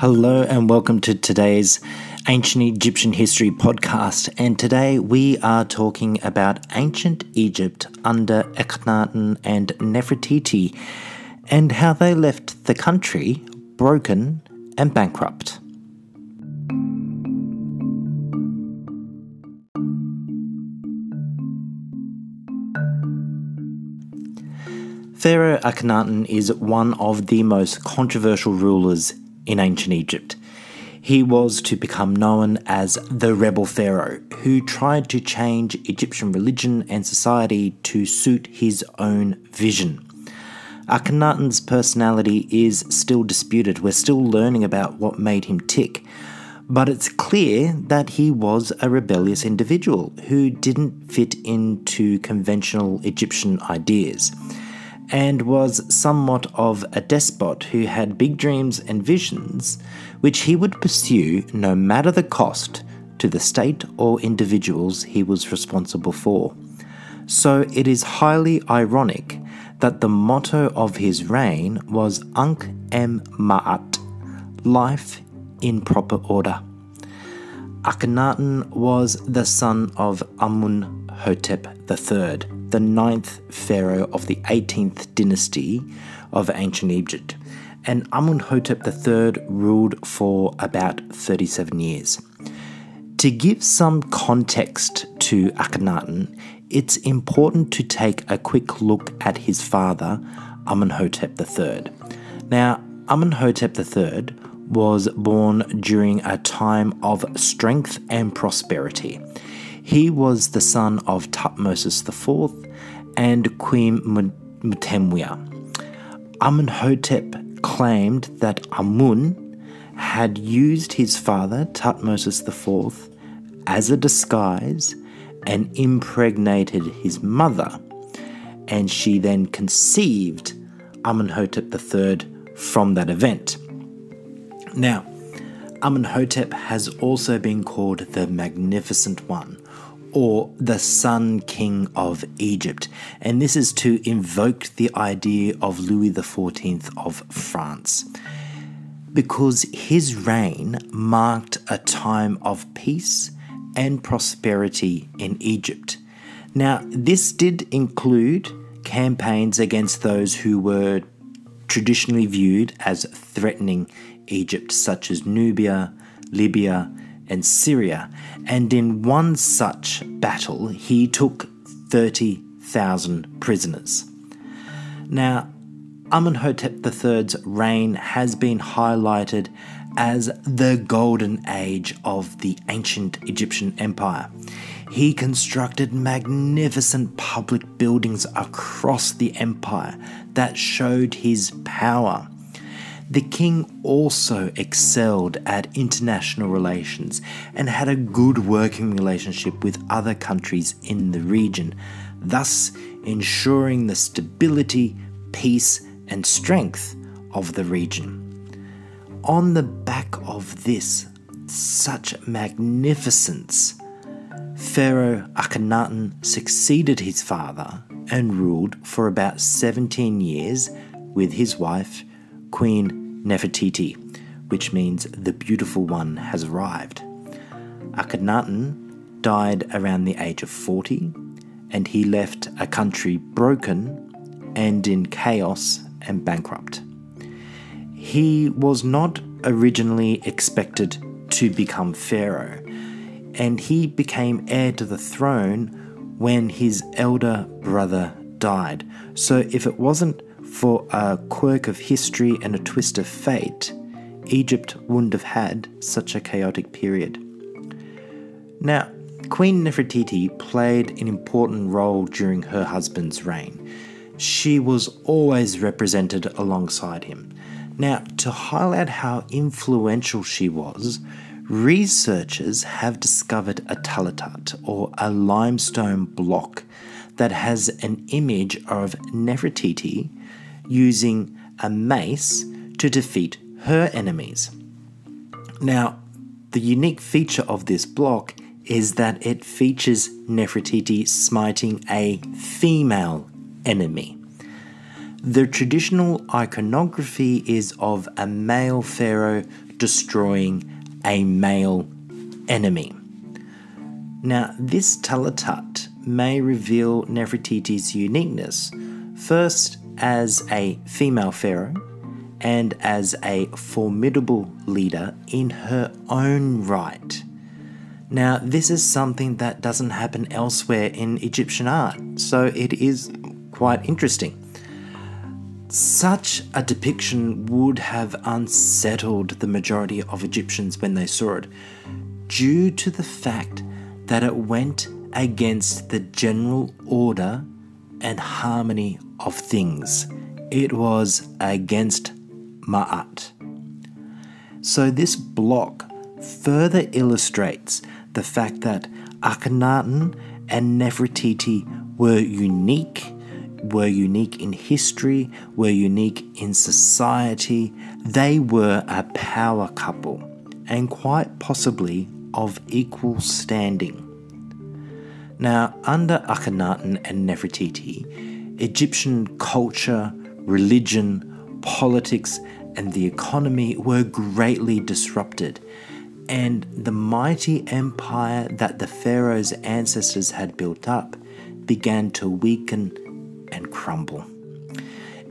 Hello, and welcome to today's Ancient Egyptian History podcast. And today we are talking about ancient Egypt under Akhenaten and Nefertiti and how they left the country broken and bankrupt. Pharaoh Akhenaten is one of the most controversial rulers in ancient Egypt. He was to become known as the rebel pharaoh, who tried to change Egyptian religion and society to suit his own vision. Akhenaten's personality is still disputed. We're still learning about what made him tick. But it's clear that he was a rebellious individual who didn't fit into conventional Egyptian ideas and was somewhat of a despot who had big dreams and visions which he would pursue no matter the cost to the state or individuals he was responsible for. So it is highly ironic that the motto of his reign was Ankh em Ma'at, life in proper order. Akhenaten was the son of Amenhotep III the ninth pharaoh of the 18th dynasty of ancient Egypt, and Amenhotep III ruled for about 37 years. To give some context to Akhenaten, it's important to take a quick look at his father, Amenhotep III. Now, Amenhotep III was born during a time of strength and prosperity. He was the son of Tuthmosis IV and Queen Mutemwia. Amenhotep claimed that Amun had used his father, Tuthmosis IV, as a disguise and impregnated his mother, and she then conceived Amenhotep III from that event. Now, Amenhotep has also been called the Magnificent One or the Sun King of Egypt, and this is to invoke the idea of Louis XIV of France. Because his reign marked a time of peace and prosperity in Egypt. Now, this did include campaigns against those who were traditionally viewed as threatening Egypt, such as Nubia, Libya, and Syria, and in one such battle he took 30,000 prisoners. Now, Amenhotep III's reign has been highlighted as the golden age of the ancient Egyptian empire. He constructed magnificent public buildings across the empire that showed his power the king also excelled at international relations and had a good working relationship with other countries in the region, thus ensuring the stability, peace, and strength of the region. On the back of this, such magnificence, Pharaoh Akhenaten succeeded his father and ruled for about 17 years with his wife Queen Nefertiti, which means the beautiful one has arrived. Akhenaten died around the age of 40, and he left a country broken and in chaos and bankrupt. He was not originally expected to become pharaoh, and he became heir to the throne when his elder brother died. So, if it wasn't for a quirk of history and a twist of fate, Egypt wouldn't have had such a chaotic period. Now, Queen Nefertiti played an important role during her husband's reign. She was always represented alongside him. Now, to highlight how influential she was, researchers have discovered a talatat, or a limestone block, that has an image of Nefertiti using a mace to defeat her enemies. Now, the unique feature of this block is that it features Nefertiti smiting a female enemy. The traditional iconography is of a male pharaoh destroying a male enemy. Now, this Talatat may reveal Nefertiti's uniqueness, first as a female pharaoh and as a formidable leader in her own right. Now, this is something that doesn't happen elsewhere in Egyptian art, so it is quite interesting. Such a depiction would have unsettled the majority of Egyptians when they saw it, due to the fact that it went against the general order and harmony of things. It was against Ma'at. So, this block further illustrates the fact that Akhenaten and Nefertiti were unique, were unique in history, were unique in society. They were a power couple and quite possibly of equal standing. Now, under Akhenaten and Nefertiti, Egyptian culture, religion, politics, and the economy were greatly disrupted, and the mighty empire that the pharaoh's ancestors had built up began to weaken and crumble.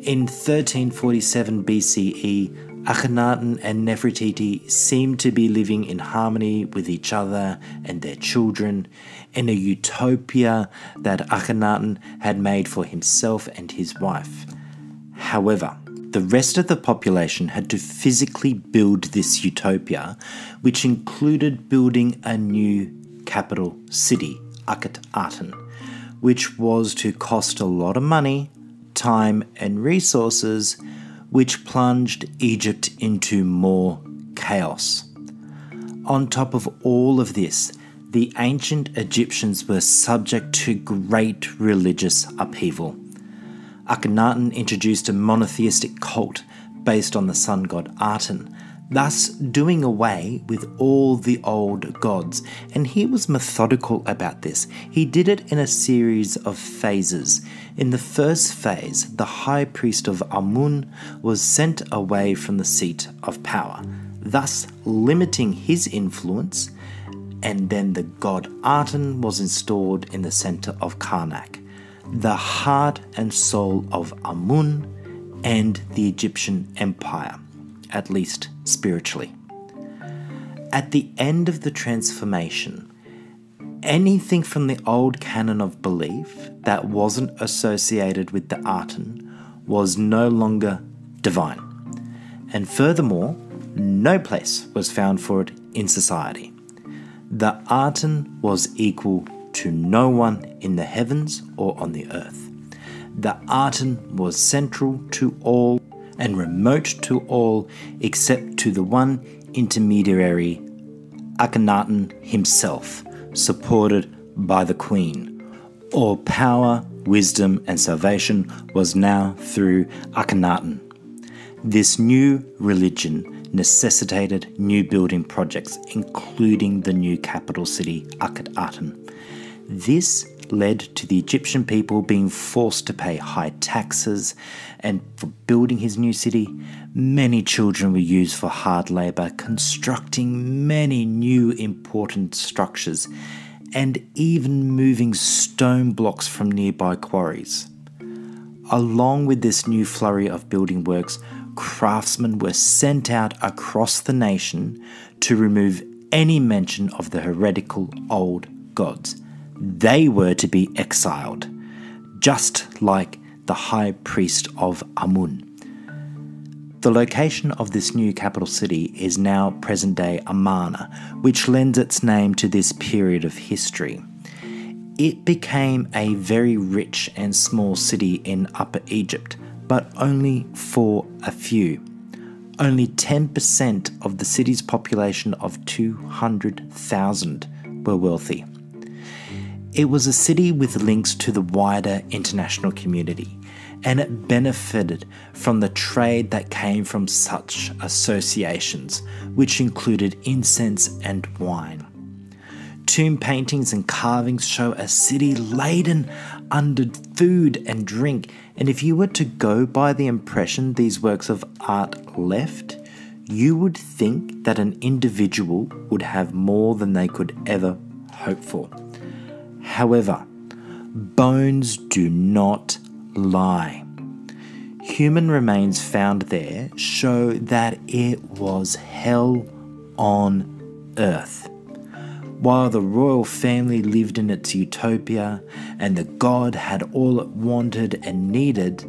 In 1347 BCE, Akhenaten and Nefertiti seem to be living in harmony with each other and their children in a utopia that Akhenaten had made for himself and his wife. However, the rest of the population had to physically build this utopia, which included building a new capital city, Akhetaten, which was to cost a lot of money, time, and resources which plunged Egypt into more chaos. On top of all of this, the ancient Egyptians were subject to great religious upheaval. Akhenaten introduced a monotheistic cult based on the sun god Aten, thus doing away with all the old gods. And he was methodical about this. He did it in a series of phases. In the first phase, the high priest of Amun was sent away from the seat of power, thus limiting his influence. And then the god Aten was installed in the center of Karnak, the heart and soul of Amun and the Egyptian empire at least spiritually. At the end of the transformation, anything from the old canon of belief that wasn't associated with the Aten was no longer divine. And furthermore, no place was found for it in society. The Aten was equal to no one in the heavens or on the earth. The Aten was central to all and remote to all except to the one intermediary, Akhenaten himself, supported by the queen. All power, wisdom, and salvation was now through Akhenaten. This new religion necessitated new building projects, including the new capital city, Akhetaten. This led to the Egyptian people being forced to pay high taxes, and for building his new city, many children were used for hard labor, constructing many new important structures, and even moving stone blocks from nearby quarries. Along with this new flurry of building works, craftsmen were sent out across the nation to remove any mention of the heretical old gods they were to be exiled, just like the high priest of Amun. The location of this new capital city is now present day Amarna, which lends its name to this period of history. It became a very rich and small city in Upper Egypt, but only for a few. Only 10% of the city's population of 200,000 were wealthy. It was a city with links to the wider international community, and it benefited from the trade that came from such associations, which included incense and wine. Tomb paintings and carvings show a city laden under food and drink. And if you were to go by the impression these works of art left, you would think that an individual would have more than they could ever hope for. However, bones do not lie. Human remains found there show that it was hell on earth. While the royal family lived in its utopia and the god had all it wanted and needed,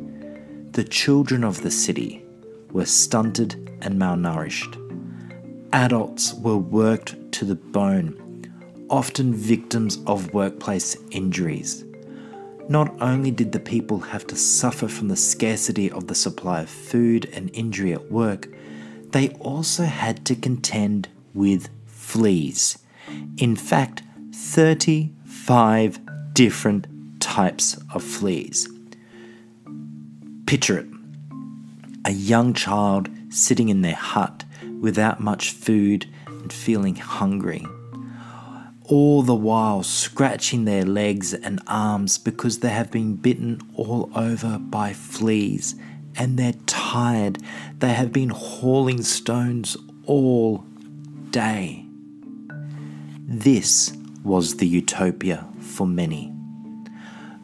the children of the city were stunted and malnourished. Adults were worked to the bone, often victims of workplace injuries. Not only did the people have to suffer from the scarcity of the supply of food and injury at work, they also had to contend with fleas. In fact, 35 different types of fleas. Picture it a young child sitting in their hut without much food and feeling hungry. All the while scratching their legs and arms because they have been bitten all over by fleas and they're tired. They have been hauling stones all day. This was the utopia for many.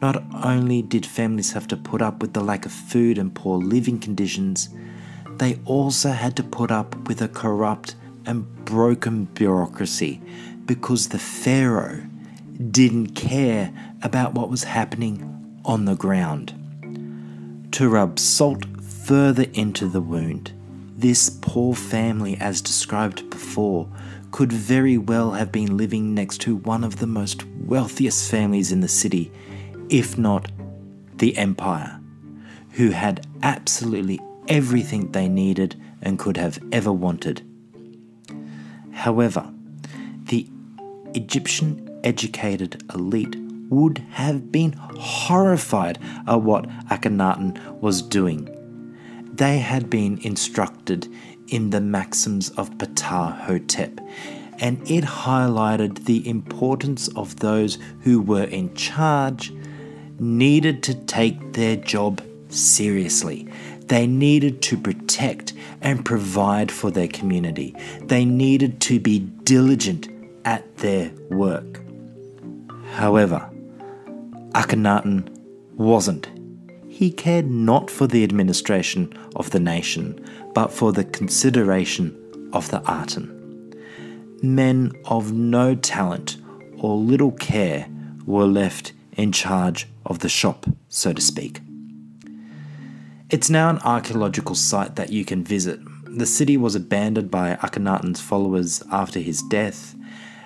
Not only did families have to put up with the lack of food and poor living conditions, they also had to put up with a corrupt and broken bureaucracy because the Pharaoh didn't care about what was happening on the ground. To rub salt further into the wound, this poor family, as described before, could very well have been living next to one of the most wealthiest families in the city, if not the empire, who had absolutely everything they needed and could have ever wanted. However, Egyptian educated elite would have been horrified at what Akhenaten was doing. They had been instructed in the maxims of Ptahhotep, and it highlighted the importance of those who were in charge needed to take their job seriously. They needed to protect and provide for their community. They needed to be diligent at their work. However, Akhenaten wasn't. He cared not for the administration of the nation, but for the consideration of the Aten. Men of no talent or little care were left in charge of the shop, so to speak. It's now an archaeological site that you can visit. The city was abandoned by Akhenaten's followers after his death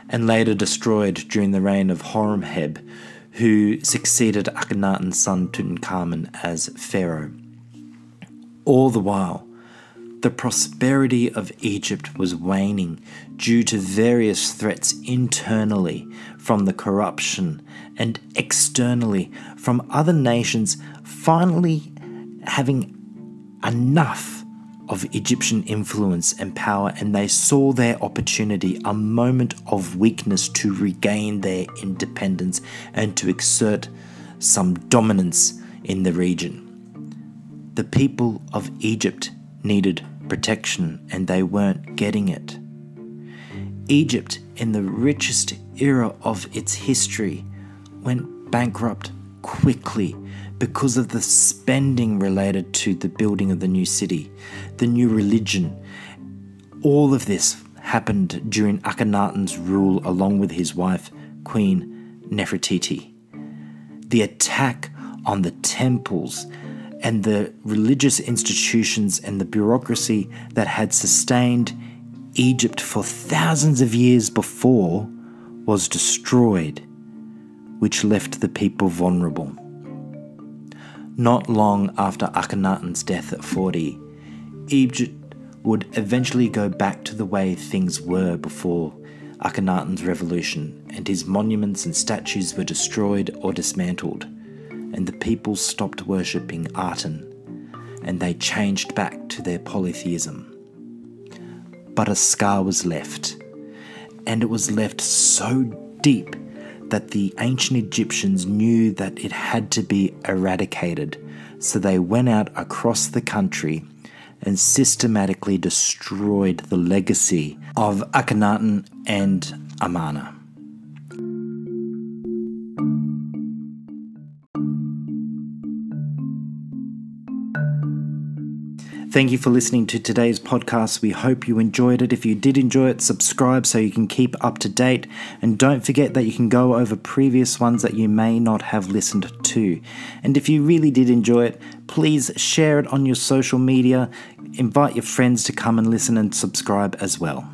and later destroyed during the reign of Horemheb, who succeeded Akhenaten's son Tutankhamun as pharaoh. All the while, the prosperity of Egypt was waning due to various threats internally from the corruption and externally from other nations finally having enough of Egyptian influence and power, and they saw their opportunity, a moment of weakness to regain their independence and to exert some dominance in the region. The people of Egypt needed protection, and they weren't getting it. Egypt, in the richest era of its history, went bankrupt quickly because of the spending related to the building of the new city, the new religion. All of this happened during Akhenaten's rule along with his wife, Queen Nefertiti. The attack on the temples and the religious institutions and the bureaucracy that had sustained Egypt for thousands of years before was destroyed, which left the people vulnerable. Not long after Akhenaten's death at 40, Egypt would eventually go back to the way things were before Akhenaten's revolution, and his monuments and statues were destroyed or dismantled, and the people stopped worshipping Aten, and they changed back to their polytheism. But a scar was left, and it was left so deep that the ancient Egyptians knew that it had to be eradicated. So they went out across the country and systematically destroyed the legacy of Akhenaten and Amarna. Thank you for listening to today's podcast. We hope you enjoyed it. If you did enjoy it, subscribe so you can keep up to date. And don't forget that you can go over previous ones that you may not have listened to. And if you really did enjoy it, please share it on your social media. Invite your friends to come and listen and subscribe as well.